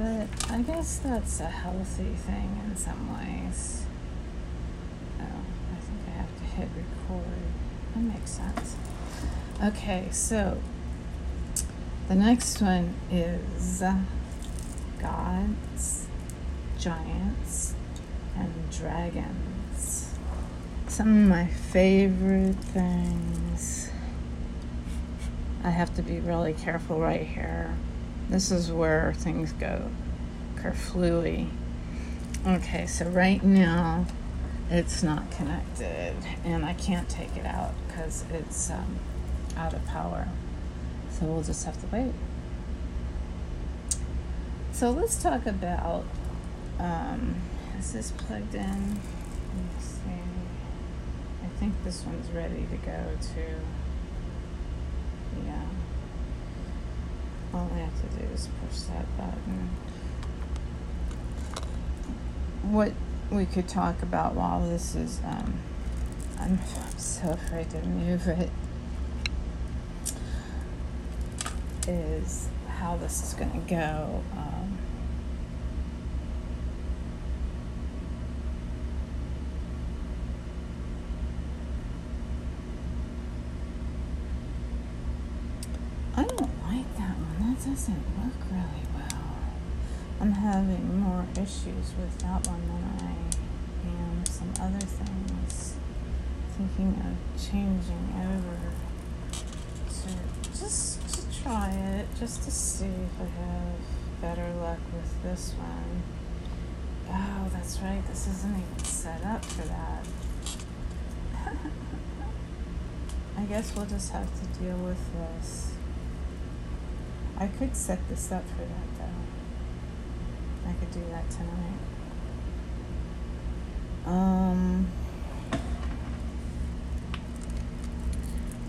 But I guess that's a healthy thing in some ways. Oh, I think I have to hit record. That makes sense. Okay, so the next one is gods, giants, and dragons. Some of my favorite things. I have to be really careful right here. This is where things go kerflooey. Okay, so right now it's not connected and I can't take it out because it's um, out of power. So we'll just have to wait. So let's talk about um, is this plugged in? Let me see. I think this one's ready to go too. Yeah. All I have to do is push that button. What we could talk about while this is, um, I'm, I'm so afraid to move it, is how this is going to go. Um, I don't like That doesn't work really well. I'm having more issues with that one than I am some other things. Thinking of changing over to just to try it, just to see if I have better luck with this one. Oh, that's right. This isn't even set up for that. I guess we'll just have to deal with this. I could set this up for that though. I could do that tonight. Um,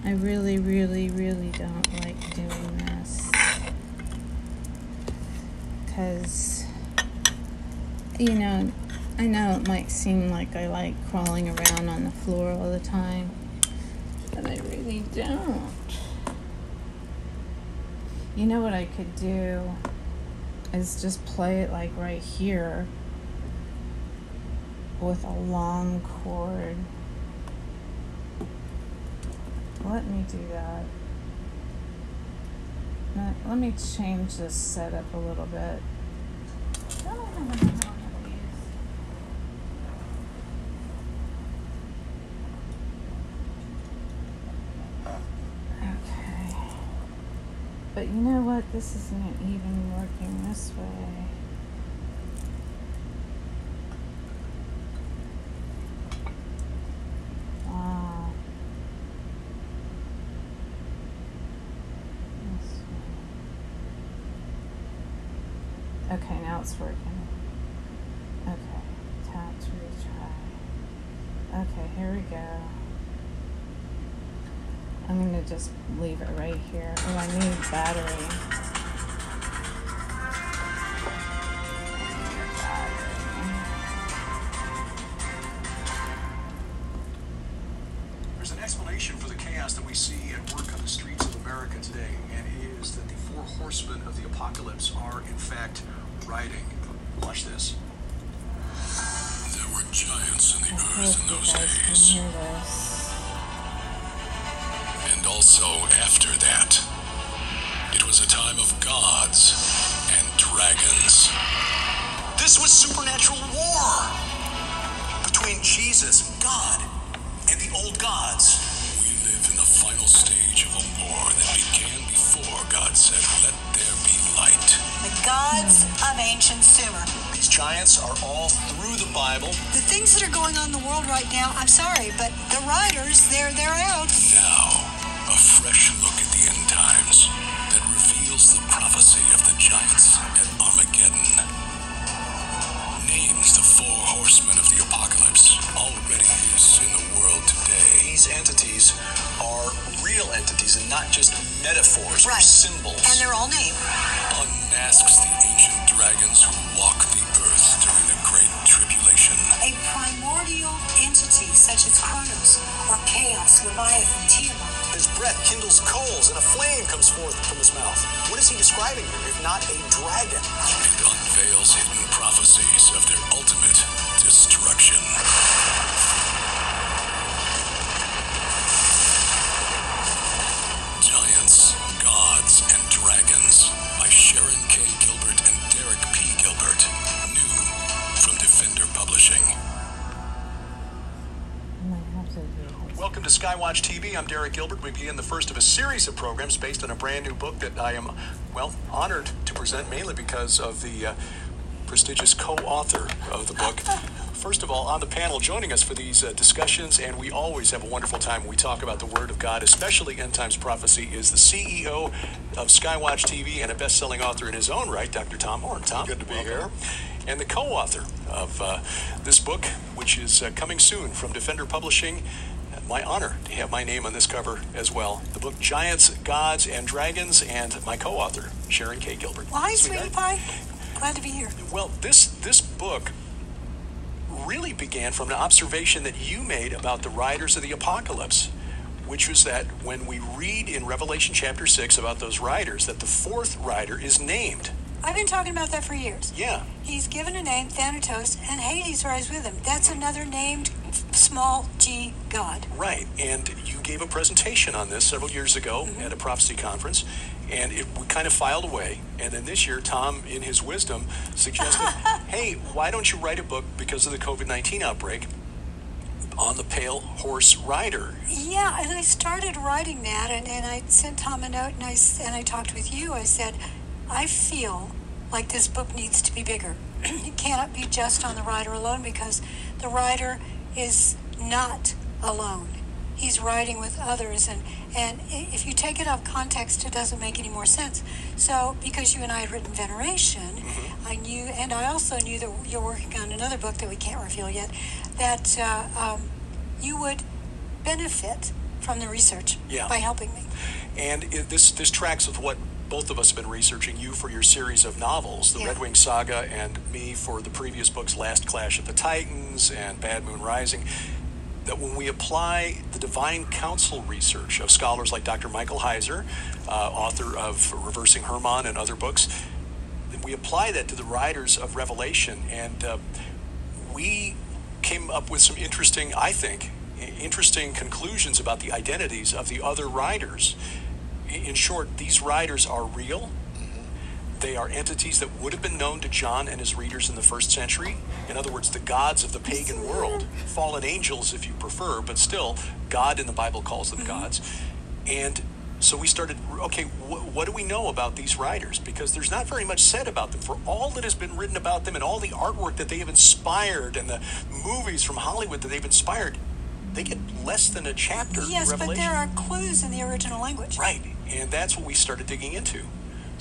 I really, really, really don't like doing this. Because, you know, I know it might seem like I like crawling around on the floor all the time, but I really don't. You know what I could do is just play it like right here with a long cord. Let me do that. Let, me change this setup a little bit. Okay. But you know what? This isn't even working this way. Are all through the Bible. The things that are going on in the world right now, I'm sorry, but the riders, they're they're out. Now, a fresh look at the end times that reveals the prophecy of the giants at Armageddon. Names the four horsemen of the apocalypse already is in the world today. These entities are real entities and not just metaphors or Right. symbols. And they're all named. Unmasks the ancient dragons who walk the earth primordial entity such as Kronos or Chaos, Leviathan, Tiamat. His breath kindles coals and a flame comes forth from his mouth. What is he describing here if not a dragon? and unveils hidden prophecies of their ultimate destruction. Welcome TV. I'm Derek Gilbert. We begin the first of a series of programs based on a brand new book that I am, well, honored to present mainly because of the uh, prestigious co author of the book. First of all, on the panel joining us for these uh, discussions, and we always have a wonderful time when we talk about the Word of God, especially end times prophecy, is the CEO of Skywatch TV and a best selling author in his own right, Dr. Tom Horn. Tom, Good to be welcome. And the co author of uh, this book, which is uh, coming soon from Defender Publishing. My honor to have my name on this cover as well. The book Giants, Gods, and Dragons, and my co author, Sharon K. Gilbert. Why, Sweet sweetie pie? Glad to be here. Well, this this book really began from an observation that you made about the riders of the apocalypse, which was that when we read in Revelation chapter six about those riders, that the fourth rider is named. I've been talking about that for years. Yeah, He's given a name, Thanatos, and Hades rides with him. That's another named small g god. right. And you gave a presentation on this several years ago mm-hmm. at a prophecy conference, and it we kind of filed away. And then this year, Tom, in his wisdom, suggested, "Hey, why don't you write a book because of the COVID nineteen outbreak?" On the pale horse rider, Yeah, and I started writing that, and, and I sent Tom a note, and I, and I talked with you. I said, I feel like this book needs to be bigger. it cannot be just on the rider alone because the rider is not alone. He's riding with others, and, and if you take it out of context, it doesn't make any more sense. So, because you and I had written Veneration, I knew, and I also knew that you're working on another book that we can't reveal yet, that uh, um, you would benefit from the research Yeah. by helping me. And it, this this tracks with what both of us have been researching. You for your series of novels, the Yeah. Red Wing Saga, and me for the previous books, Last Clash of the Titans and Bad Moon Rising. That when we apply the divine counsel research of scholars like Dr. Michael Heiser, uh, author of Reversing Hermon and other books, we apply that to the riders of Revelation, and uh, we came up with some interesting, I think, interesting conclusions about the identities of the other riders. In short, these riders are real. They are entities that would have been known to John and his readers in the first century. In other words, the gods of the pagan world, fallen angels if you prefer, but still, God in the Bible calls them mm-hmm. gods. And so we started, okay, wh- what do we know about these riders? Because there's not very much said about them. For all that has been written about them and all the artwork that they have inspired and the movies from Hollywood that they've inspired, they get less than a chapter in Yes, but there are clues in the original language. Right, and that's what we started digging into.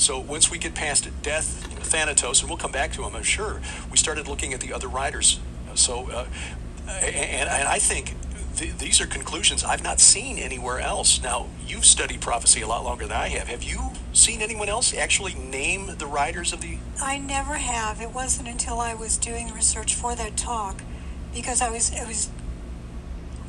So once we get past death, you know, Thanatos, and we'll come back to him, I'm sure. We started looking at the other riders. So, uh, and, and I think th- these are conclusions I've not seen anywhere else. Now, you've studied prophecy a lot longer than I have. Have you seen anyone else actually name the riders of the? I never have. It wasn't until I was doing research for that talk, because I was I was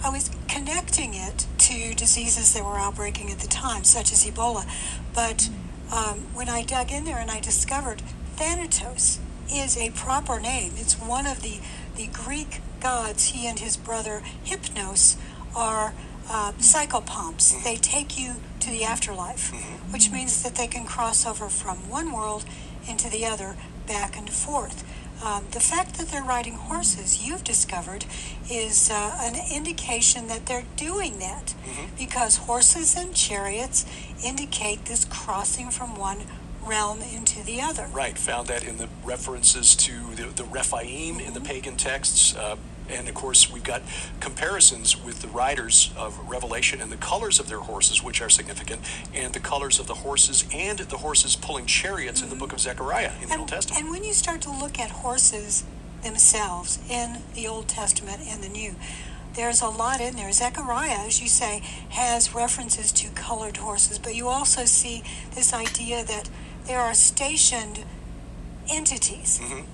I was connecting it to diseases that were outbreaking at the time, such as Ebola. But um, when I dug in there and I discovered Thanatos is a proper name. It's one of the the Greek gods. He and his brother Hypnos are uh, psychopomps. They take you to the afterlife, which means that they can cross over from one world into the other, back and forth. Um, the fact that they're riding horses, you've discovered, is uh, an indication that they're doing that because horses and chariots indicate this crossing from one realm into the other. Right, found that in the references to the, the Rephaim in the pagan texts. Uh, and of course, we've got comparisons with the riders of Revelation and the colors of their horses, which are significant, and the colors of the horses and the horses pulling chariots in the book of Zechariah in the Old Testament. And when you start to look at horses themselves in the Old Testament and the New, there's a lot in there. Zechariah, as you say, has references to colored horses, but you also see this idea that there are stationed entities Mhm.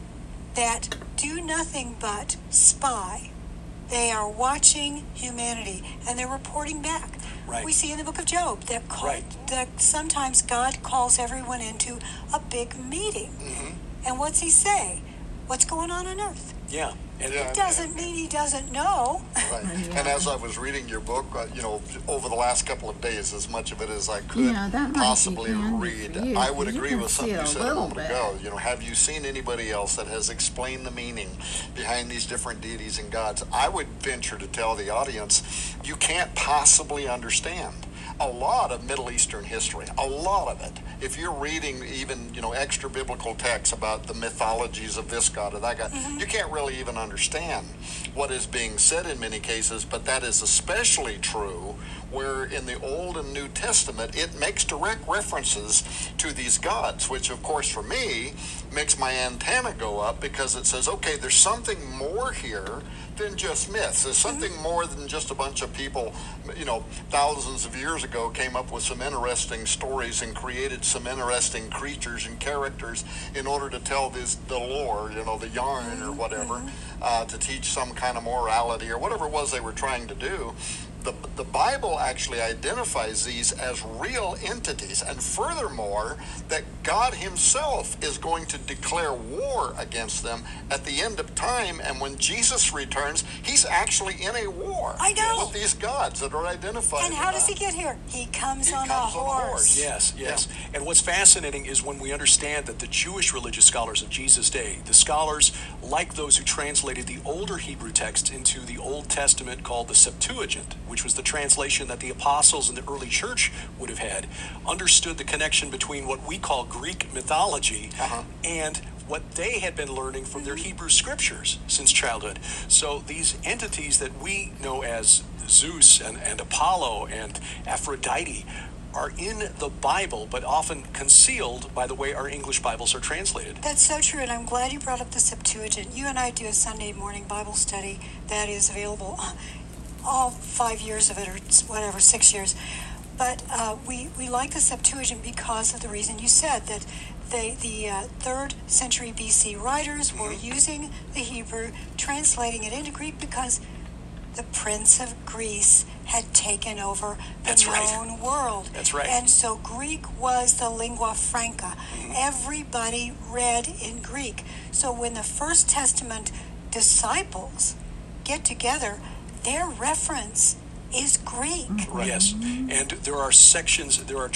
That do nothing but spy They are watching humanity and they're reporting back. Right. We see in the book of Job that, call, Right. that sometimes God calls everyone into a big meeting. Mm-hmm. And what's he say? What's going on on earth? Yeah. And It doesn't mean he doesn't know. Right. And as I was reading your book, uh, you know, over the last couple of days, as much of it as I could Yeah, that might possibly read, you, I would you agree with something you said a little moment bit. ago. You know, have you seen anybody else that has explained the meaning behind these different deities and gods? I would venture to tell the audience, you can't possibly understand a lot of Middle Eastern history, a lot of it. If you're reading even, you know, extra biblical texts about the mythologies of this god or that god, mm-hmm. you can't really even understand what is being said in many cases, but that is especially true where in the Old and New Testament it makes direct references to these gods, which of course for me makes my antenna go up because it says, okay, there's something more here than just myths. There's mm-hmm. something more than just a bunch of people, you know, thousands of years ago came up with some interesting stories and created some interesting creatures and characters in order to tell this the lore, you know, the yarn or mm-hmm. whatever, mm-hmm. uh, to teach some kind of morality or whatever it was they were trying to do. The, the Bible actually identifies these as real entities, and furthermore, that God Himself is going to declare war against them at the end of time. And when Jesus returns, He's actually in a war I know. with these gods that are identified. And how does he get here? He comes, He on, comes a on a horse. horse. Yes, yes. And what's fascinating is when we understand that the Jewish religious scholars of Jesus' day, the scholars like those who translated the older Hebrew text into the Old Testament called the Septuagint, which was the translation that the apostles in the early church would have had, understood the connection between what we call Greek mythology Uh-huh. and what they had been learning from their Hebrew scriptures since childhood. So these entities that we know as Zeus and, and Apollo and Aphrodite are in the Bible, but often concealed by the way our English Bibles are translated. That's so true, and I'm glad you brought up the Septuagint. You and I do a Sunday morning Bible study that is available all five years of it, or whatever, six years. But uh, we, we like the Septuagint because of the reason you said that they, the uh, third century BC writers were using the Hebrew, translating it into Greek because the Prince of Greece had taken over the That's right. known world. That's right. And so Greek was the lingua franca. Mm-hmm. Everybody read in Greek. So when the First Testament disciples get together, their reference is Greek. Mm, yes, mm-hmm. and there are sections, there are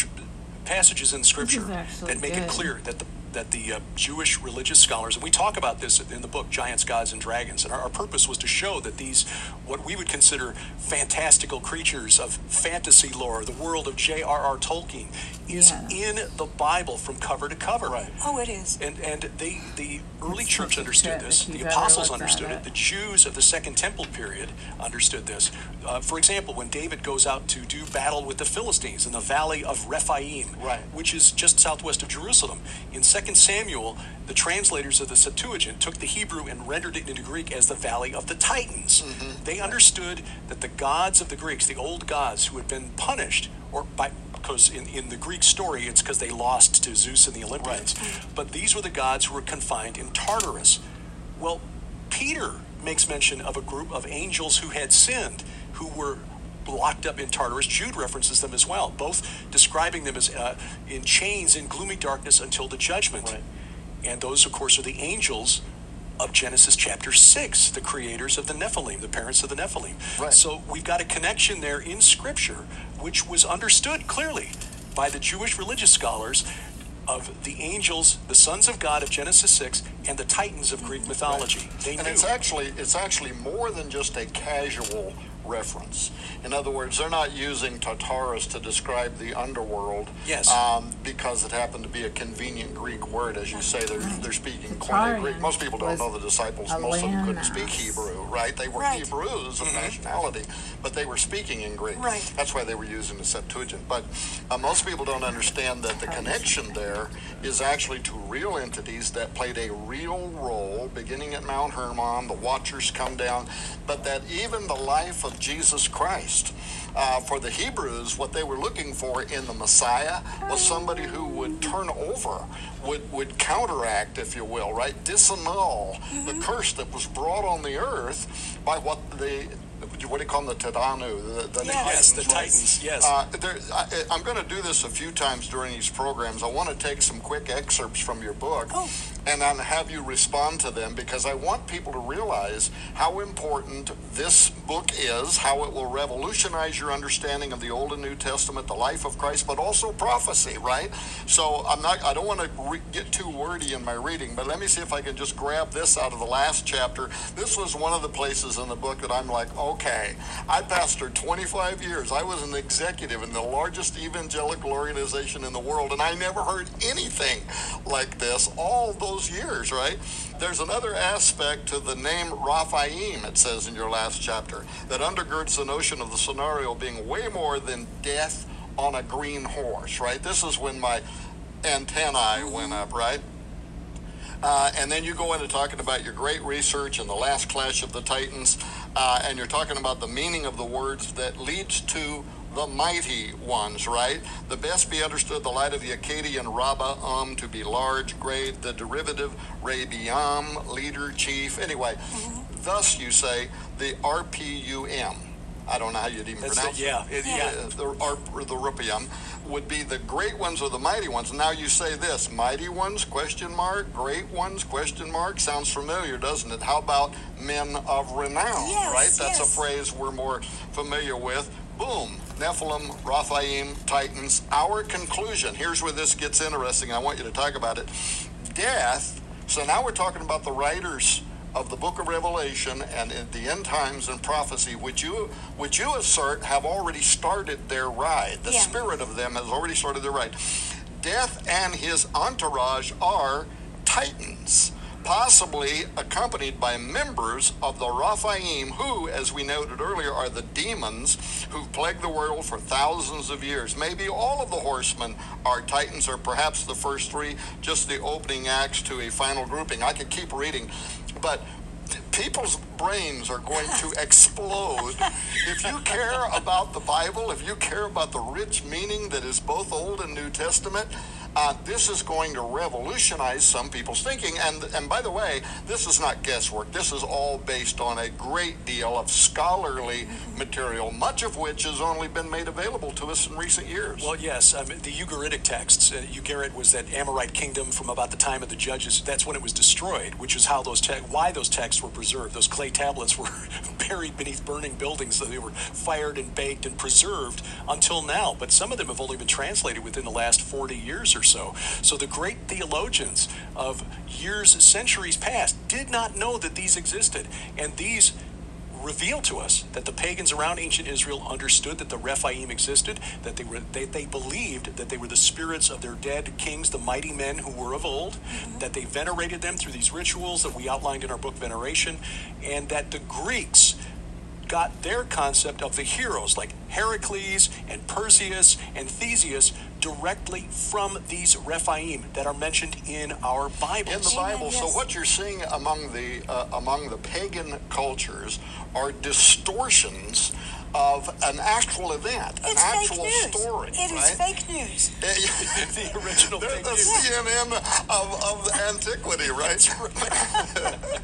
passages in Scripture that make it clear that the that the uh, Jewish religious scholars, and we talk about this in the book Giants, Gods, and Dragons, and our, our purpose was to show that these, what we would consider fantastical creatures of fantasy lore, the world of J.R.R. Tolkien, is Yeah. in the Bible from cover to cover. Right. Oh, it is. And and they the early It's church understood this. The apostles understood it. it. The Jews of the Second Temple period understood this. Uh, for example, when David goes out to do battle with the Philistines in the valley of Rephaim, Right. which is just southwest of Jerusalem, in 2 Samuel, the translators of the Septuagint took the Hebrew and rendered it into Greek as the valley of the Titans. Mm-hmm. They understood that the gods of the Greeks, the old gods who had been punished, or by because in, in the Greek story, it's because they lost to Zeus and the Olympians. Mm-hmm. But these were the gods who were confined in Tartarus. Well, Peter makes mention of a group of angels who had sinned, who were locked up in Tartarus. Jude references them as well, both describing them as uh, in chains in gloomy darkness until the judgment. Right. And those, of course, are the angels of Genesis chapter 6, the creators of the Nephilim, the parents of the Nephilim. Right. So we've got a connection there in Scripture, which was understood clearly by the Jewish religious scholars of the angels, the sons of God of Genesis 6, and the titans of Greek mythology. They And knew. it's actually it's actually more than just a casual reference. In other words, they're not using Tartarus to describe the underworld. Yes. Um, because it happened to be a convenient Greek word, as you say, they're they're speaking Koine Greek. Most people don't know the disciples. Most of them couldn't speak Hebrew, right? They were Right. Hebrews of nationality, but they were speaking in Greek. Right. That's why they were using the Septuagint. But uh, most people don't understand that the connection there is actually to real entities that played a real role beginning at Mount Hermon. The Watchers come down, but that even the life of of Jesus Christ. Uh, for the Hebrews, what they were looking for in the Messiah was somebody who would turn over, would, would counteract, if you will, right? Disannul the curse that was brought on the earth by what the what do you call them, the Tidanu, the, the Yes, the right? Titans, yes. Uh, there, I, I'm going to do this a few times during these programs. I want to take some quick excerpts from your book Oh. And then have you respond to them because I want people to realize how important this book is, how it will revolutionize your understanding of the Old and New Testament, the life of Christ, but also prophecy, right? So I'm not, I don't want to re- get too wordy in my reading, but let me see if I can just grab this out of the last chapter. This was one of the places in the book that I'm like, okay, I pastored 25 years. I was an executive in the largest evangelical organization in the world, and I never heard anything like this all those years, right? There's another aspect to the name Rephaim, it says in your last chapter, that undergirds the notion of the scenario being way more than death on a green horse, right? This is when my antennae went up, right? Uh, and then you go into talking about your great research and the last clash of the Titans, uh, and you're talking about the meaning of the words that leads to the mighty ones, right? The best be understood the light of the Akkadian Rabba um to be large, great, the derivative Rabiam, leader, chief. Anyway, thus you say the RPUM. I don't know how you'd even That's pronounce it, yeah, it- yeah. uh, the, or, or the rupium would be the great ones or the mighty ones. Now you say this, mighty ones, question mark, great ones, question mark. Sounds familiar, doesn't it? How about men of renown, Yes, right? That's yes. a phrase we're more familiar with. Boom, Nephilim, Rephaim, Titans. Our conclusion, here's where this gets interesting. I want you to talk about it. Death, so now we're talking about the riders of the book of Revelation and in the end times and prophecy, which you which you assert have already started their ride. The Yeah. spirit of them has already started their ride. Death and his entourage are titans, possibly accompanied by members of the Rephaim, who, as we noted earlier, are the demons who've plagued the world for thousands of years. Maybe all of the horsemen are titans, or perhaps the first three, just the opening acts to a final grouping. I could keep reading, but people's brains are going to explode. if you care about the Bible, if you care about the rich meaning that is both Old and New Testament, uh, this is going to revolutionize some people's thinking. And and by the way, this is not guesswork. This is all based on a great deal of scholarly material, much of which has only been made available to us in recent years. Well, yes, um, the Ugaritic texts. Uh, Ugarit was that Amorite kingdom from about the time of the judges. That's when it was destroyed, which is how those te- why those texts were preserved. Those clay tablets were buried beneath burning buildings, so they were fired and baked and preserved until now. But some of them have only been translated within the last 40 years or so. So the great theologians of years, centuries past, did not know that these existed, and these reveal to us that the pagans around ancient Israel understood that the Rephaim existed, that they were they, they believed that they were the spirits of their dead kings, the mighty men who were of old, mm-hmm. that they venerated them through these rituals that we outlined in our book Veneration, and that the Greeks got their concept of the heroes like Heracles and Perseus and Theseus directly from these Rephaim that are mentioned in our Bibles. in the Bible. So yes. what you're seeing among the uh, among the pagan cultures are distortions of an actual event, an It's actual fake news. story, It is right? fake news. the original They're fake the news. CNN of, of antiquity, right?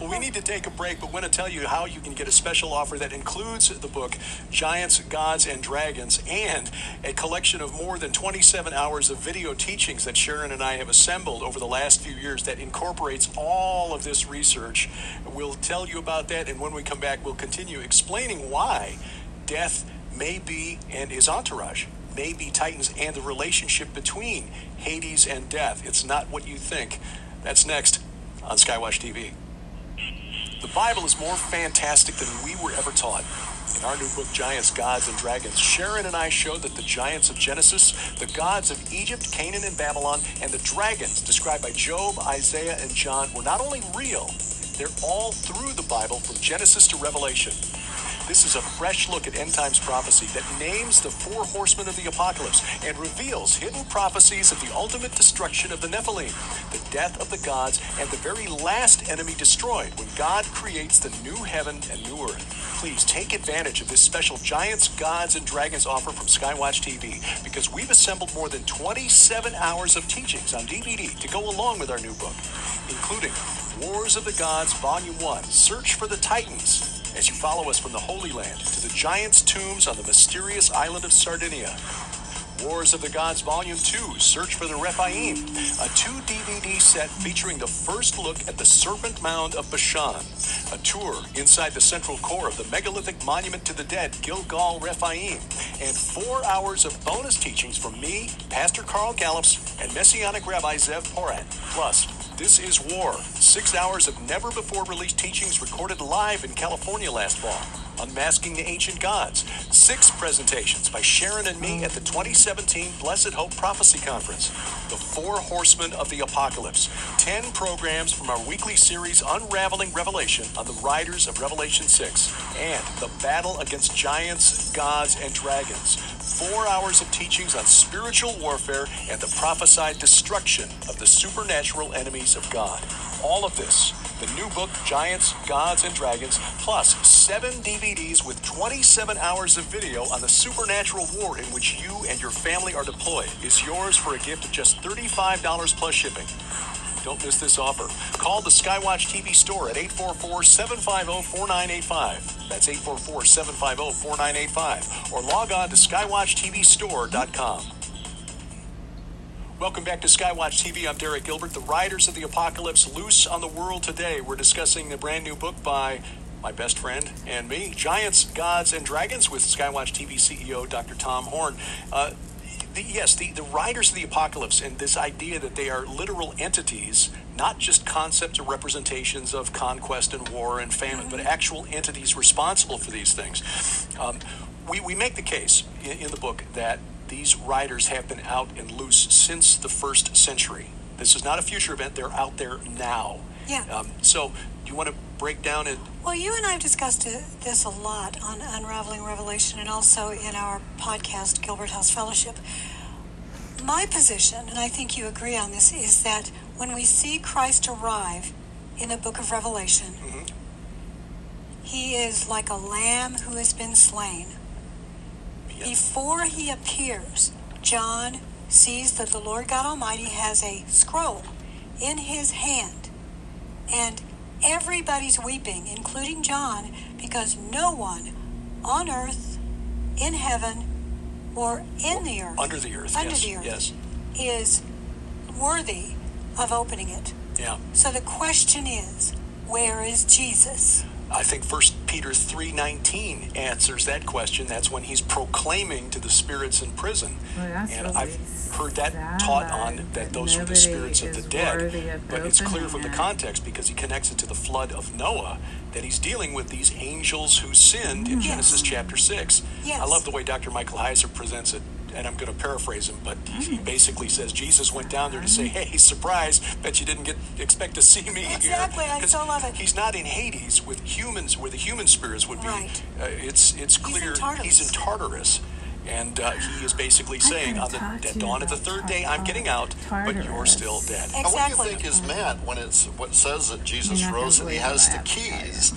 Well, we need to take a break, but I want to tell you how you can get a special offer that includes the book Giants, Gods, and Dragons and a collection of more than 27 hours of video teachings that Sharon and I have assembled over the last few years that incorporates all of this research. We'll tell you about that, and when we come back, we'll continue explaining why death may be and his entourage may be Titans and the relationship between Hades and death. It's not what you think. That's next on Skywatch TV. The Bible is more fantastic than we were ever taught. In our new book, Giants, Gods, and Dragons, Sharon and I showed that the giants of Genesis, the gods of Egypt, Canaan, and Babylon, and the dragons described by Job, Isaiah, and John were not only real, they're all through the Bible from Genesis to Revelation. This is a fresh look at end times prophecy that names the four horsemen of the apocalypse and reveals hidden prophecies of the ultimate destruction of the Nephilim, the death of the gods, and the very last enemy destroyed when God creates the new heaven and new earth. Please take advantage of this special Giants, Gods, and Dragons offer from Skywatch TV because we've assembled more than 27 hours of teachings on DVD to go along with our new book, including Wars of the Gods Volume 1 Search for the Titans as you follow us from the Holy Land to the giants' tombs on the mysterious island of Sardinia. Wars of the Gods Volume 2 Search for the Rephaim, a two DVD set featuring the first look at the Serpent Mound of Bashan, a tour inside the central core of the megalithic monument to the dead, Gilgal Rephaim, and four hours of bonus teachings from me, Pastor Carl Gallups, and Messianic Rabbi Zev Porat. Plus, this is War, six hours of never before released teachings recorded live in California last fall. Unmasking the Ancient Gods, six presentations by Sharon and me at the 2017 Blessed Hope Prophecy Conference, The Four Horsemen of the Apocalypse, 10 programs from our weekly series Unraveling Revelation on the Riders of Revelation 6, and The Battle Against Giants, Gods, and Dragons, four hours of teachings on spiritual warfare and the prophesied destruction of the supernatural enemies of God. All of this, the new book, Giants, Gods, and Dragons, plus seven DVDs with 27 hours of video on the supernatural war in which you and your family are deployed, is yours for a gift of just $35 plus shipping. Don't miss this offer. Call the Skywatch TV store at 844 750 4985. That's 844 750 4985. Or log on to skywatchtvstore.com. Welcome back to Skywatch TV. I'm Derek Gilbert. The Riders of the Apocalypse loose on the world today. We're discussing the brand new book by my best friend and me, Giants, Gods, and Dragons, with Skywatch TV CEO Dr. Tom Horn. Uh, the, yes, the, the riders of the apocalypse and this idea that they are literal entities, not just concepts or representations of conquest and war and famine, but actual entities responsible for these things. Um, we, we make the case in, in the book that these riders have been out and loose since the first century. This is not a future event, they're out there now. Yeah. Um, so, do you want to break down it? Well, you and I have discussed it- this a lot on Unraveling Revelation and also in our podcast, Gilbert House Fellowship. My position, and I think you agree on this, is that when we see Christ arrive in the book of Revelation, he is like a lamb who has been slain. Before he appears, John sees that the Lord God Almighty has a scroll in his hand. And everybody's weeping, including John, because no one on earth, in heaven, or in the earth, Under the earth, Under yes. the earth. Yes. is worthy of opening it. Yeah. So the question is, where is Jesus? I think First Peter three nineteen answers that question. That's when he's proclaiming to the spirits in prison, Well, and I've heard that taught on that those are the spirits of the dead. of But it's clear from the context because he connects it to the flood of Noah that he's dealing with these angels who sinned in Yes. Genesis chapter six. Yes. I love the way Dr. Michael Heiser presents it. And I'm going to paraphrase him, but he Mm. basically says Jesus went down there to say, "Hey, surprise! Bet you didn't get expect to see me here." Exactly, I 'Cause so love it. He's not in Hades with humans, where the human spirits would be. Right. Uh, it's it's in clear Tartarus. he's in Tartarus, and uh, he is basically saying, on the to at dawn of the third day, I'm getting out, but you're still dead. Now, what do you think is meant when it's what says that Jesus You're not gonna rose and he believe has the have keys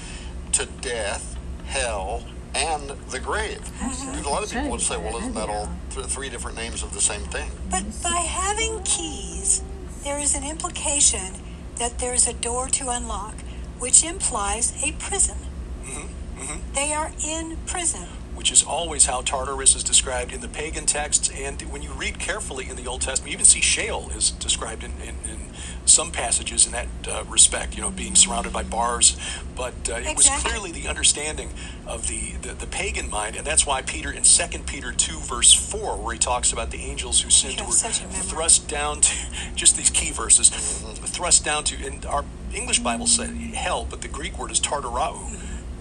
to death, hell, and the grave? A lot of people would say, well, isn't that all th- three different names of the same thing? But by having keys, there is an implication that there is a door to unlock, which implies a prison. Mm-hmm. Mm-hmm. They are in prison. Which is always how Tartarus is described in the pagan texts. And when you read carefully in the Old Testament, you even see Sheol is described in, in, in some passages in that uh, respect, you know, being surrounded by bars. But uh, it was clearly the understanding of the, the, the pagan mind. And that's why Peter, in 2 Peter 2, verse 4, where he talks about the angels who sinned were such a memory. thrust down to, just these key verses, thrust down to, and our English Bible said hell, but the Greek word is tartarau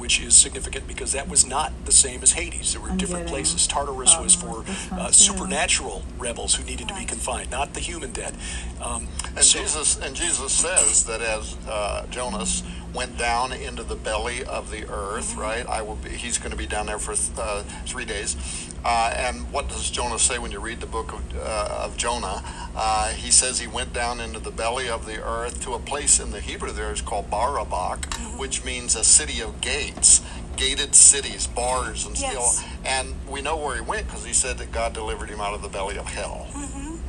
which is significant because that was not the same as Hades. There were I'm different places. Tartarus was for problem with this one, uh, supernatural rebels who needed to be confined, not the human dead. Um, And so- Jesus and Jesus says that as uh, Jonas went down into the belly of the earth, Mm-hmm. right? I will be, he's going to be down there for uh, three days. Uh, and what does Jonah say when you read the book of, uh, of Jonah? Uh, he says he went down into the belly of the earth to a place in the Hebrew there is called Barabak, Mm-hmm. which means a city of gates, gated cities, bars, and Yes. And we know where he went because he said that God delivered him out of the belly of hell.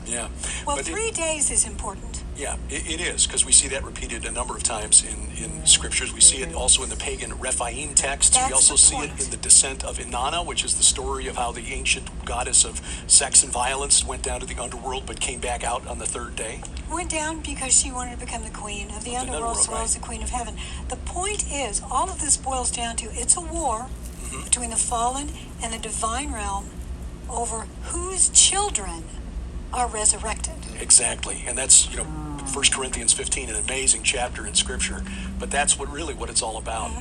Yeah. Well, But it- three days is important. Yeah, it, it is because we see that repeated a number of times in, in scriptures. We see it also in the pagan Rephaim texts. That's we also see it in the descent of Inanna, which is the story of how the ancient goddess of sex and violence went down to the underworld but came back out on the third day. Went down because she wanted to become the queen of the underworld underworld, as well as the queen of heaven. The point is, all of this boils down to it's a war Mm-hmm. between the fallen and the divine realm over whose children are resurrected. Exactly, and that's you know, First Corinthians fifteen, an amazing chapter in Scripture. But that's what really what it's all about.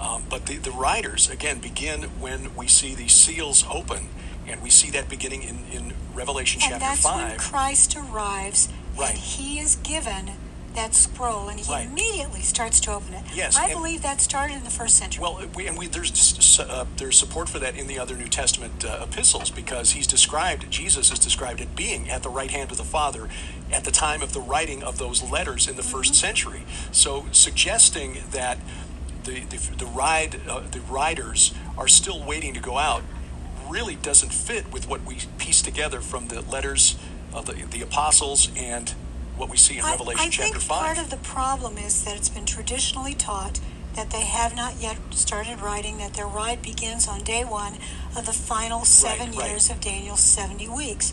Um, but the the riders again begin when we see these seals open, and we see that beginning in in Revelation and chapter that's when five. Christ arrives Right. and he is given that scroll and he Right. immediately starts to open it. Yes, I believe that started in the first century. Well, we, and we, there's uh, there's support for that in the other New Testament uh, epistles because he's described Jesus is described as being at the right hand of the Father at the time of the writing of those letters in the first century. So suggesting that the the, the ride uh, the riders are still waiting to go out really doesn't fit with what we piece together from the letters of the the apostles and what we see in I- Revelation I, chapter think five. part of the problem is that it's been traditionally taught that they have not yet started riding, that their ride begins on day one of the final seven right. Mm-hmm. years of Daniel's 70 weeks.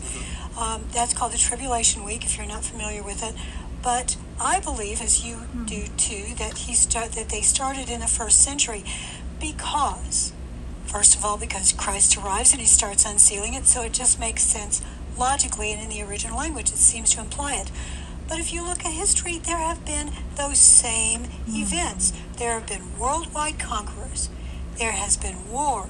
Um, that's called the Tribulation Week, if you're not familiar with it. But I believe, as you do too, that he start that they started in the first century because, first of all, because Christ arrives and he starts unsealing it, so it just makes sense logically and in the original language. It seems to imply it. But if you look at history, there have been those same events. There have been worldwide conquerors. There has been war.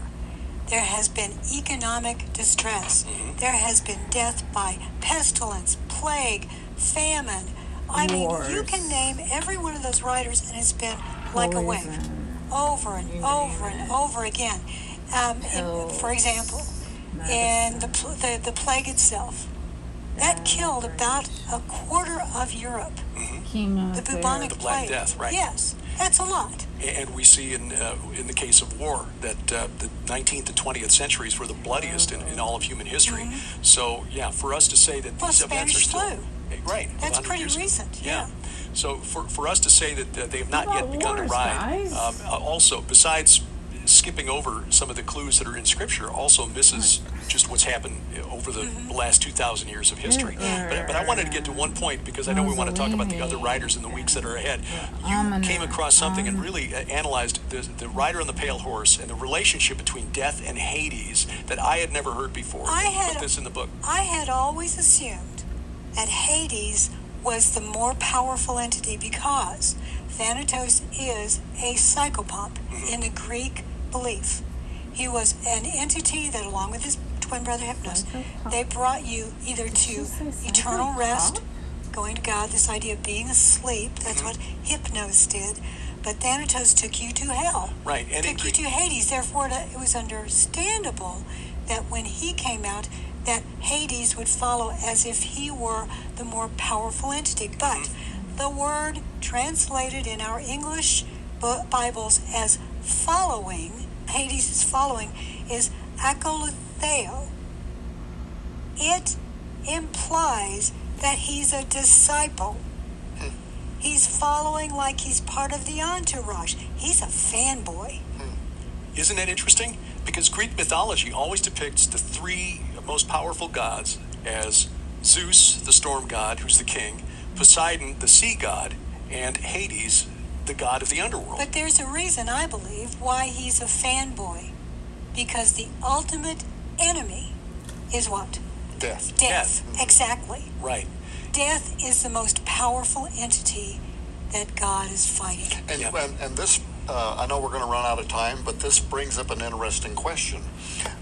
There has been economic distress. There has been death by pestilence, plague, famine. I mean, you can name every one of those riders, and it's been like a wave, over and over and over again. Um, in- for example, in the, pl- the the plague itself, that killed about a quarter of Europe. The bubonic The Black plague. Death, right. Yes, that's a lot. And we see in uh, in the case of war that uh, the 19th and 20th centuries were the bloodiest in, in all of human history. So yeah, for us to say that Mm-hmm. Well, these events are still flu. Eh, right, That's pretty years ago. recent, yeah. So for, for us to say that uh, they have not yet begun wars, to ride, guys? um, uh, also besides skipping over some of the clues that are in Scripture, also misses just what's happened over the Mm-hmm. last 2,000 years of history. But, but I wanted to get to one point because I know we want to talk about the other riders in the weeks that are ahead. You came across something and really uh, analyzed the, the rider on the pale horse and the relationship between death and Hades that I had never heard before. I had- put this in the book. I had always assumed that Hades was the more powerful entity because Thanatos is a psychopomp Mm-hmm. in the Greek belief. He was an entity that, along with his twin brother Hypnos, they brought you either to eternal rest, going to God, this idea of being asleep. That's Mm-hmm. what Hypnos did. But Thanatos took you to hell Right, and in took you to Hades. Therefore, it was understandable that when he came out, that Hades would follow as if he were the more powerful entity. But Mm-hmm. the word translated in our English Bibles as following, Hades is following, is akolitheo. It implies that he's a disciple. Hmm. He's following like he's part of the entourage. He's a fanboy. Hmm. Isn't that interesting? Because Greek mythology always depicts the three most powerful gods as Zeus, the storm god, who's the king, Poseidon, the sea god, and Hades, the god of the underworld. But there's a reason, I believe, why he's a fanboy. Because the ultimate enemy is what? Death. Death. Exactly. right. Death is the most powerful entity that God is fighting. And, Yeah. and, and this, uh, I know we're going to run out of time, but this brings up an interesting question.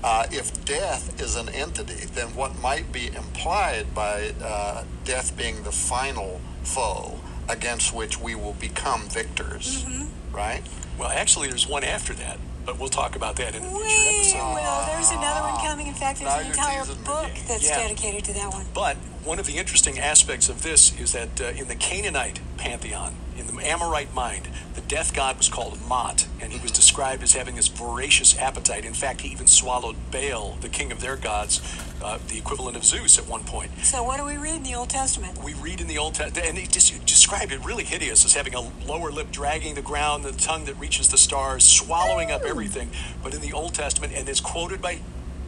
Uh, if death is an entity, then what might be implied by uh, death being the final foe against which we will become victors? Mm-hmm. right? Well, actually, there's one after that, but we'll talk about that in a future episode. well, there's another one coming. In fact, there's Now an entire book that's Yeah. dedicated to that one. But one of the interesting aspects of this is that uh, in the Canaanite pantheon, in the Amorite mind, the death god was called Mot, and he was described as having this voracious appetite. In fact, he even swallowed Baal, the king of their gods, uh, the equivalent of Zeus at one point. So, what do we read in the Old Testament? We read in the Old Testament, and it just described it really hideous as having a lower lip dragging the ground, the tongue that reaches the stars, swallowing up everything. But in the Old Testament, and it's quoted by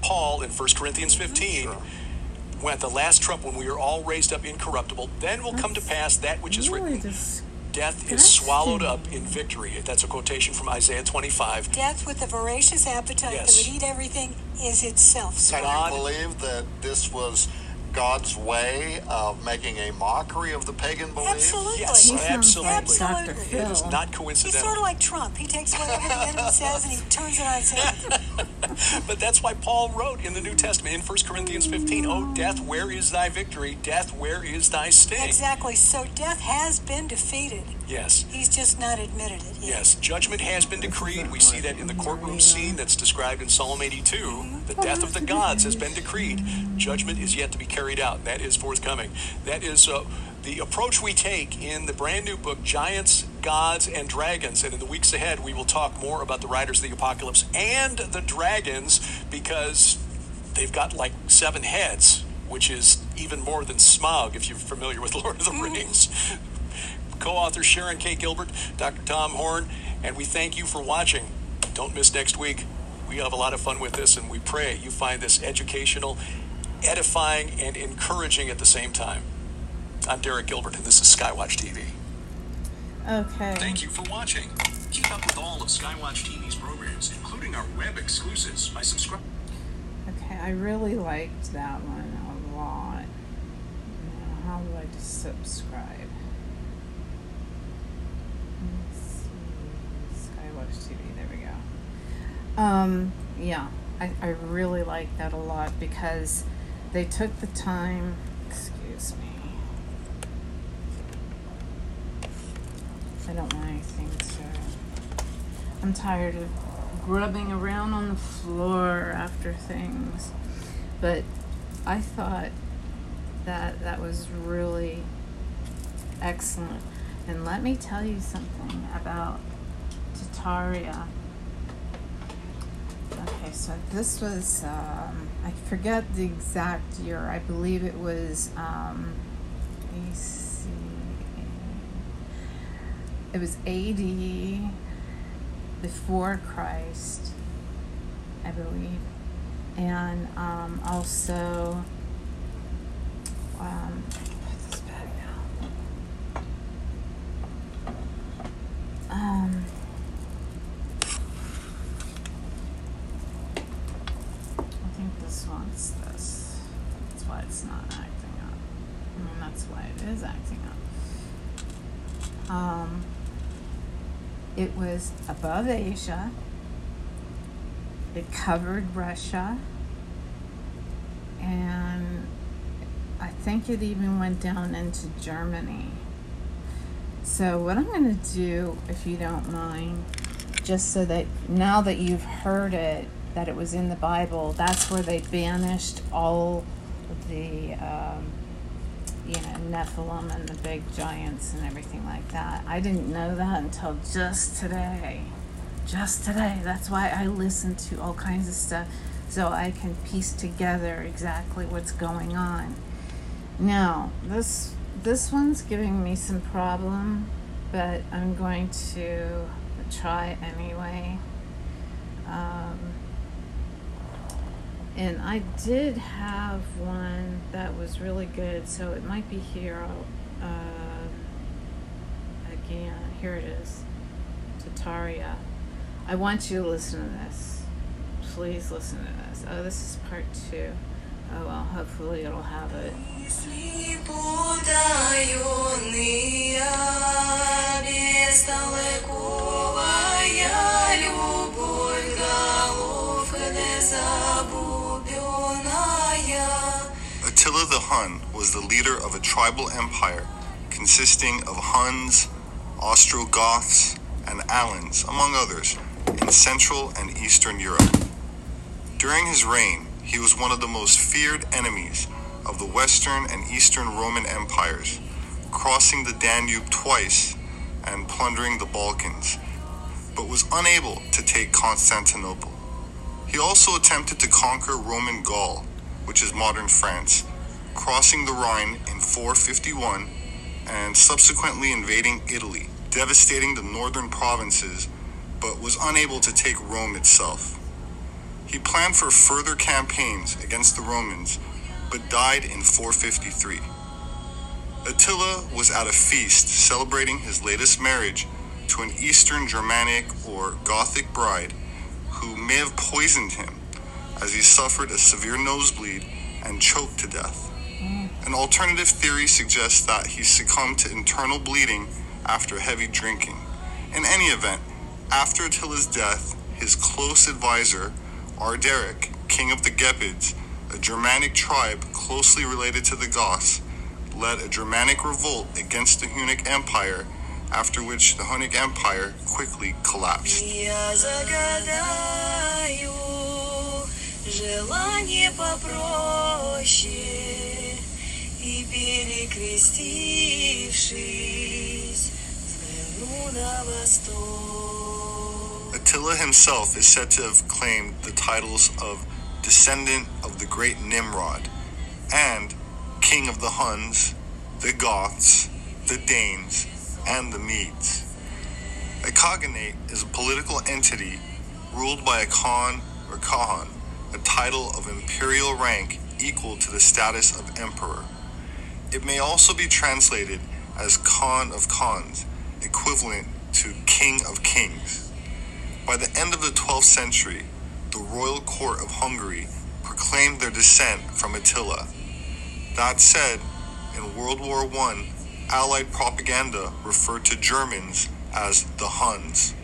Paul in 1 Corinthians 15, when at the last trump, when we are all raised up incorruptible, then will come to pass that which is Really written. dis- Death is swallowed up in victory. That's a quotation from Isaiah 25. Death with a voracious appetite Yes. that would eat everything is itself Can swallowed. God- you believe that this was God's way of making a mockery of the pagan belief? Absolutely. Yes, He sounds like absolutely. Absolutely. It is not coincidental. He's sort of like Trump. He takes whatever the enemy says and he turns it on its head. But that's why Paul wrote in the New Testament in 1 Corinthians 15, Oh, death, where is thy victory? Death, where is thy sting? Exactly. So death has been defeated. Yes. He's just not admitted it yet. Yes, judgment has been decreed. We see that in the courtroom scene that's described in Psalm 82. The death of the gods has been decreed. Judgment is yet to be carried out. That is forthcoming. That is uh, the approach we take in the brand new book, Giants, Gods, and Dragons. And in the weeks ahead, we will talk more about the Riders of the Apocalypse and the dragons because they've got like seven heads, which is even more than Smaug if you're familiar with Lord of the mm-hmm. Rings co-author Sharon K. Gilbert, Dr. Tom Horn, and we thank you for watching. Don't miss next week. We have a lot of fun with this, and we pray you find this educational, edifying, and encouraging at the same time. I'm Derek Gilbert, and this is Skywatch TV. Okay. Thank you for watching. Keep up with all of Skywatch TV's programs, including our web exclusives, by subscribing. Okay, I really liked that one a lot. Now, how do I just subscribe? Let's see. Skywatch TV, there we go. Um, yeah, I, I really like that a lot because they took the time, excuse me. I don't want anything to. I'm tired of grubbing around on the floor after things. But I thought that that was really excellent. And let me tell you something about Tataria. Okay, so this was, um, I forget the exact year. I believe it was um. It was AD before Christ, I believe, and um, also um, put this back now. Um, I think this one's this. That's why it's not acting up. I mean, that's why it is acting up. Um, it was above Asia. It covered Russia. And I think it even went down into Germany. So, what I'm going to do, if you don't mind, just so that now that you've heard it, that it was in the Bible, that's where they banished all the, um, you know, Nephilim and the big giants and everything like that. I didn't know that until just today. Just today. That's why I listen to all kinds of stuff so I can piece together exactly what's going on. Now, this this one's giving me some problem, but I'm going to try anyway. Um, and I did have one that was really good, so it might be here uh, again. Here it is, Tataria. I want you to listen to this. Please listen to this. Oh, this is part two. Oh well, hopefully it'll have it. Attila the Hun was the leader of a tribal empire consisting of Huns, Ostrogoths, and Alans, among others, in Central and Eastern Europe. During his reign, he was one of the most feared enemies of the Western and Eastern Roman empires, crossing the Danube twice and plundering the Balkans, but was unable to take Constantinople. He also attempted to conquer Roman Gaul, which is modern France, crossing the Rhine in 451 and subsequently invading Italy, devastating the northern provinces, but was unable to take Rome itself. He planned for further campaigns against the Romans, but died in 453. Attila was at a feast celebrating his latest marriage to an Eastern Germanic or Gothic bride who may have poisoned him as he suffered a severe nosebleed and choked to death. An alternative theory suggests that he succumbed to internal bleeding after heavy drinking. In any event, after till his death, his close advisor, Ardaric, king of the Gepids, a Germanic tribe closely related to the Goths, led a Germanic revolt against the Hunnic Empire, after which the Hunnic Empire quickly collapsed. перекрестившись, взгляну на восток. Attila himself is said to have claimed the titles of descendant of the great Nimrod and king of the Huns, the Goths, the Danes, and the Medes. A Khaganate is a political entity ruled by a Khan or Khan, a title of imperial rank equal to the status of emperor. It may also be translated as Khan of Khans, equivalent to King of Kings. By the end of the 12th century, the royal court of Hungary proclaimed their descent from Attila. That said, in World War I, Allied propaganda referred to Germans as the Huns.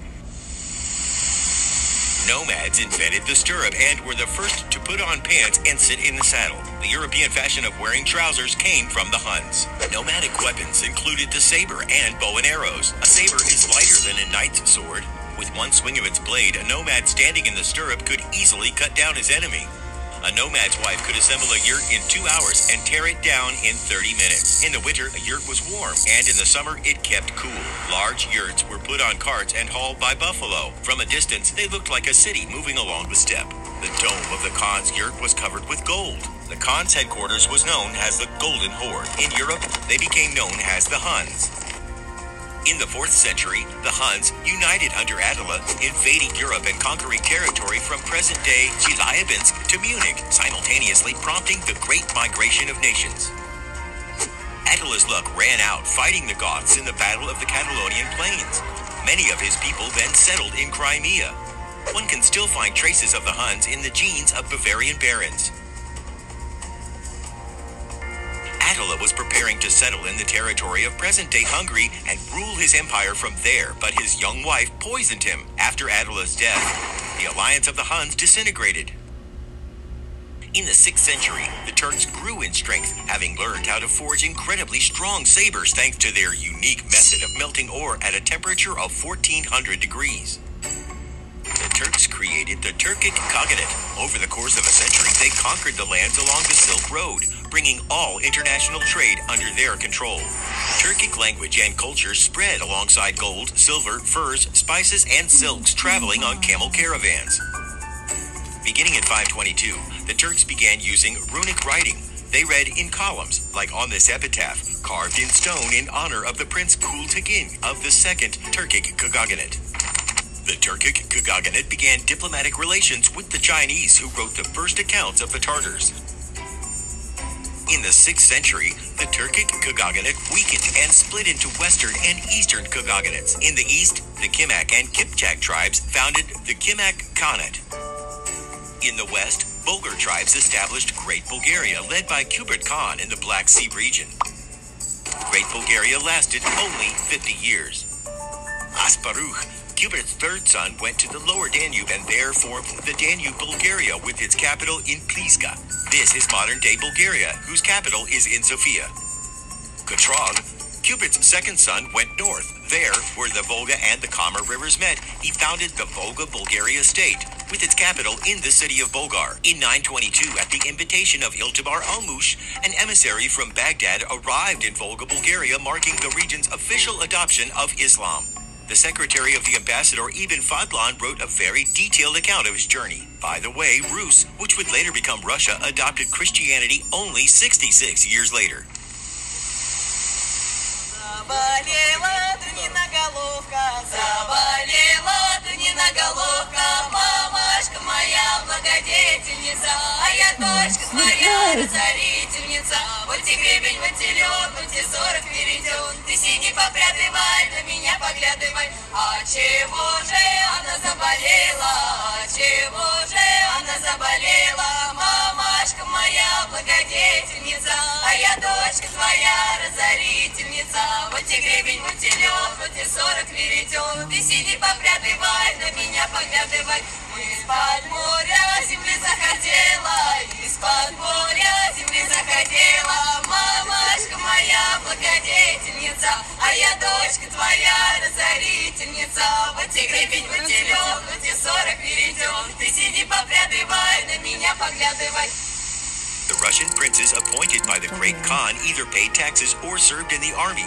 Nomads invented the stirrup and were the first to put on pants and sit in the saddle. The European fashion of wearing trousers came from the Huns. Nomadic weapons included the saber and bow and arrows. A saber is lighter than a knight's sword. With one swing of its blade, a nomad standing in the stirrup could easily cut down his enemy. A nomad's wife could assemble a yurt in two hours and tear it down in 30 minutes. In the winter, a yurt was warm, and in the summer, it kept cool. Large yurts were put on carts and hauled by buffalo. From a distance, they looked like a city moving along the steppe. The dome of the Khan's yurt was covered with gold. The Khan's headquarters was known as the Golden Horde. In Europe, they became known as the Huns. In the 4th century, the Huns, united under Attila, invading Europe and conquering territory from present-day Chelyabinsk to Munich, simultaneously prompting the Great Migration of Nations. Attila's luck ran out fighting the Goths in the Battle of the Catalaunian Plains. Many of his people then settled in Crimea. One can still find traces of the Huns in the genes of Bavarian barons. Attila was preparing to settle in the territory of present-day Hungary and rule his empire from there, but his young wife poisoned him. After Attila's death, the alliance of the Huns disintegrated. In the 6th century, the Turks grew in strength, having learned how to forge incredibly strong sabers thanks to their unique method of melting ore at a temperature of 1400 degrees. Turks created the Turkic Khaganate. Over the course of a century, they conquered the lands along the Silk Road, bringing all international trade under their control. Turkic language and culture spread alongside gold, silver, furs, spices, and silks traveling on camel caravans. Beginning in 522, the Turks began using runic writing. They read in columns, like on this epitaph, carved in stone in honor of the Prince Kultigin of the Second Turkic Khaganate. The Turkic Khaganate began diplomatic relations with the Chinese, who wrote the first accounts of the Tartars. In the 6th century, the Turkic Khaganate weakened and split into Western and Eastern Khaganates. In the east, the Kimak and Kipchak tribes founded the Kimak Khanate. In the west, Bulgar tribes established Great Bulgaria, led by Kubrat Khan in the Black Sea region. Great Bulgaria lasted only 50 years. Asparuch, Kubrat's third son, went to the lower Danube and there formed the Danube Bulgaria with its capital in Pliska. This is modern day Bulgaria, whose capital is in Sofia. Kotrag, Cupid's second son went north. There, where the Volga and the Kama rivers met, he founded the Volga Bulgaria state, with its capital in the city of Bulgar. In 922, at the invitation of Iltibar Almush, an emissary from Baghdad arrived in Volga, Bulgaria, marking the region's official adoption of Islam. The secretary of the ambassador, Ibn Fadlan, wrote a very detailed account of his journey. By the way, Rus, which would later become Russia, adopted Christianity only 66 years later. Заболела Дуниноголовка, заболела Дуниноголовка, мамашка моя благодетельница, а я дочка твоя разорительница. Вот и гребень, вот и лед, вот и сорок перейден, ты сиди попрядывай, на меня поглядывай. А чего же она заболела, а чего же она заболела, мамашка моя благодетельница, а я дочка твоя разорительница. Вот и гребень, вот и лед, вот и сорок веретен, ты сиди попрядывай, на меня поглядывай. Из-под моря земли захотела, из-под моря земли захотела, мамашка моя благодетельница, а я дочка твоя разорительница. Вот и гребень, вот и лед, вот и сорок веретен, ты сиди попрядывай, на меня поглядывай. The Russian princes appointed by the Great Khan either paid taxes or served in the army.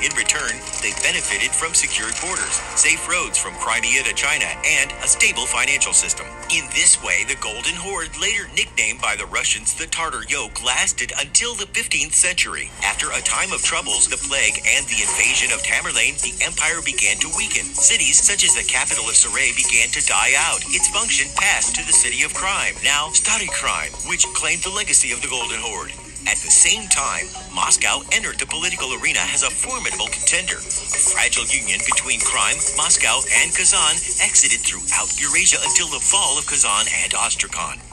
In return, they benefited from secured borders, safe roads from Crimea to China, and a stable financial system. In this way, the Golden Horde, later nicknamed by the Russians the Tartar Yoke, lasted until the 15th century. After a time of troubles, the plague, and the invasion of Tamerlane, the empire began to weaken. Cities such as the capital of Saray began to die out. Its function passed to the city of Krym, now Stary Krym, which claimed the legacy of the Golden Horde. At the same time, Moscow entered the political arena as a formidable contender. A fragile union between crime, Moscow, and Kazan exited throughout Eurasia until the fall of Kazan and Astrakhan.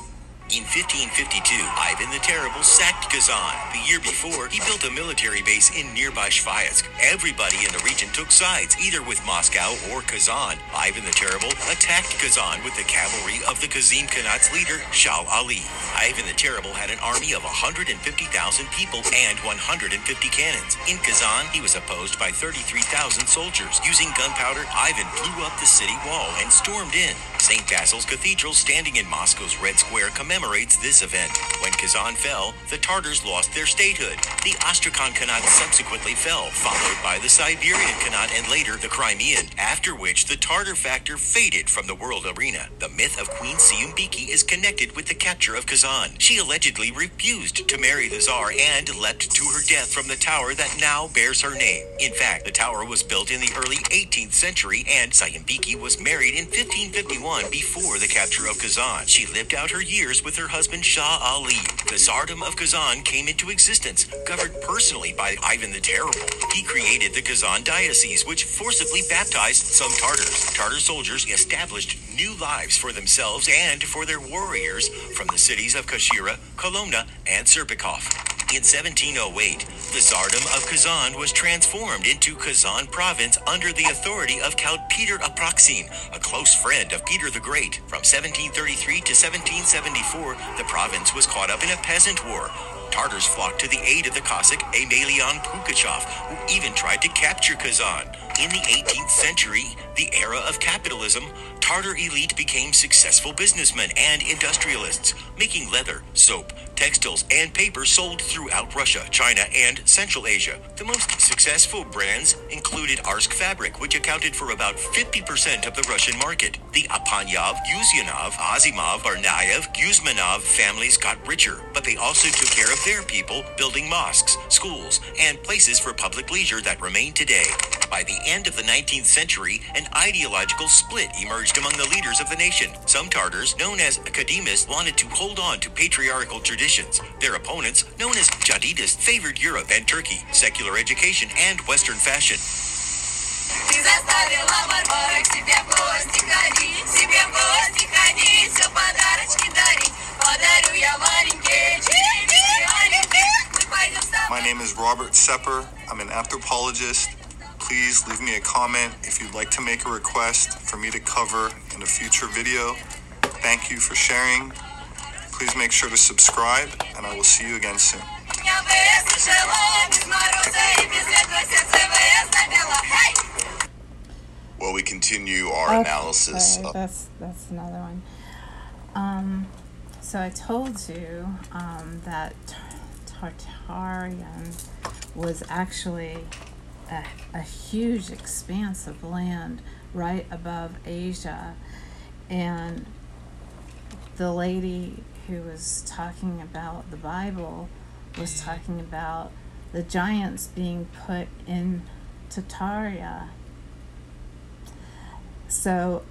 In 1552, Ivan the Terrible sacked Kazan. The year before, he built a military base in nearby Sviyazhsk. Everybody in the region took sides, either with Moscow or Kazan. Ivan the Terrible attacked Kazan with the cavalry of the Kasim Khanat's leader, Shah Ali. Ivan the Terrible had an army of 150,000 people and 150 cannons. In Kazan, he was opposed by 33,000 soldiers. Using gunpowder, Ivan blew up the city wall and stormed in. St. Basil's Cathedral, standing in Moscow's Red Square, commemorates this event. When Kazan fell, the Tartars lost their statehood. The Astrakhan Khanat subsequently fell, followed by the Siberian Khanat and later the Crimean, after which the Tartar factor faded from the world arena. The myth of Queen Syuyumbike is connected with the capture of Kazan. She allegedly refused to marry the Tsar and leapt to her death from the tower that now bears her name. In fact, the tower was built in the early 18th century and Syuyumbike was married in 1551 before the capture of Kazan. She lived out her years with her husband Shah Ali. The Tsardom of Kazan came into existence, governed personally by Ivan the Terrible. He created the Kazan Diocese, which forcibly baptized some Tartars. Tartar soldiers established new lives for themselves and for their warriors from the cities of Kashira, Kolomna, and Serpukhov. In 1708, the Tsardom of Kazan was transformed into Kazan province under the authority of Count Peter Apraxin, a close friend of Peter the Great. From 1733 to 1774, the province was caught up in a peasant war. Tartars flocked to the aid of the Cossack Emelian Pugachev, who even tried to capture Kazan. In the 18th century, the era of capitalism, Tartar elite became successful businessmen and industrialists, making leather, soap, textiles, and paper sold throughout Russia, China, and Central Asia. The most successful brands included Arsk Fabric, which accounted for about 50% of the Russian market. The Apanyav, Yuzyanov, Azimov, Barnayev, Guzmanov families got richer, but they also took care of their people, building mosques, schools, and places for public leisure that remain today. By the end of the 19th century, an ideological split emerged among the leaders of the nation. Some Tartars, known as Kadimists, wanted to hold on to patriarchal traditions. Their opponents, known as Jadidists, favored Europe and Turkey, secular education, and Western fashion. Подарю я my name is Robert Sepehr. I'm an anthropologist. Please leave me a comment if you'd like to make a request for me to cover in a future video. Thank you for sharing. Please make sure to subscribe, and I will see you again soon. Well, we continue our okay, analysis. Of- that's that's another one. Um, so I told you um, that. Tartarian was actually a, a huge expanse of land right above Asia, and the lady who was talking about the Bible was talking about the giants being put in Tartaria. So,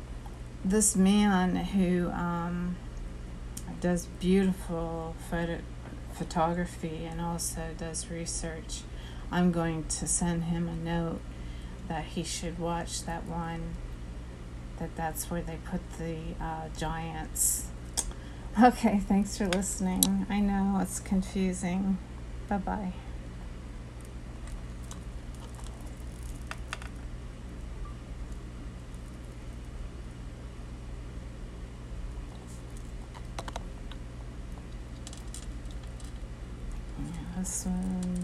this man who um, does beautiful photo- photography and also does research, I'm going to send him a note that he should watch that one. That that's where they put the uh, giants. Okay, thanks for listening. I know it's confusing. Bye bye. Yeah,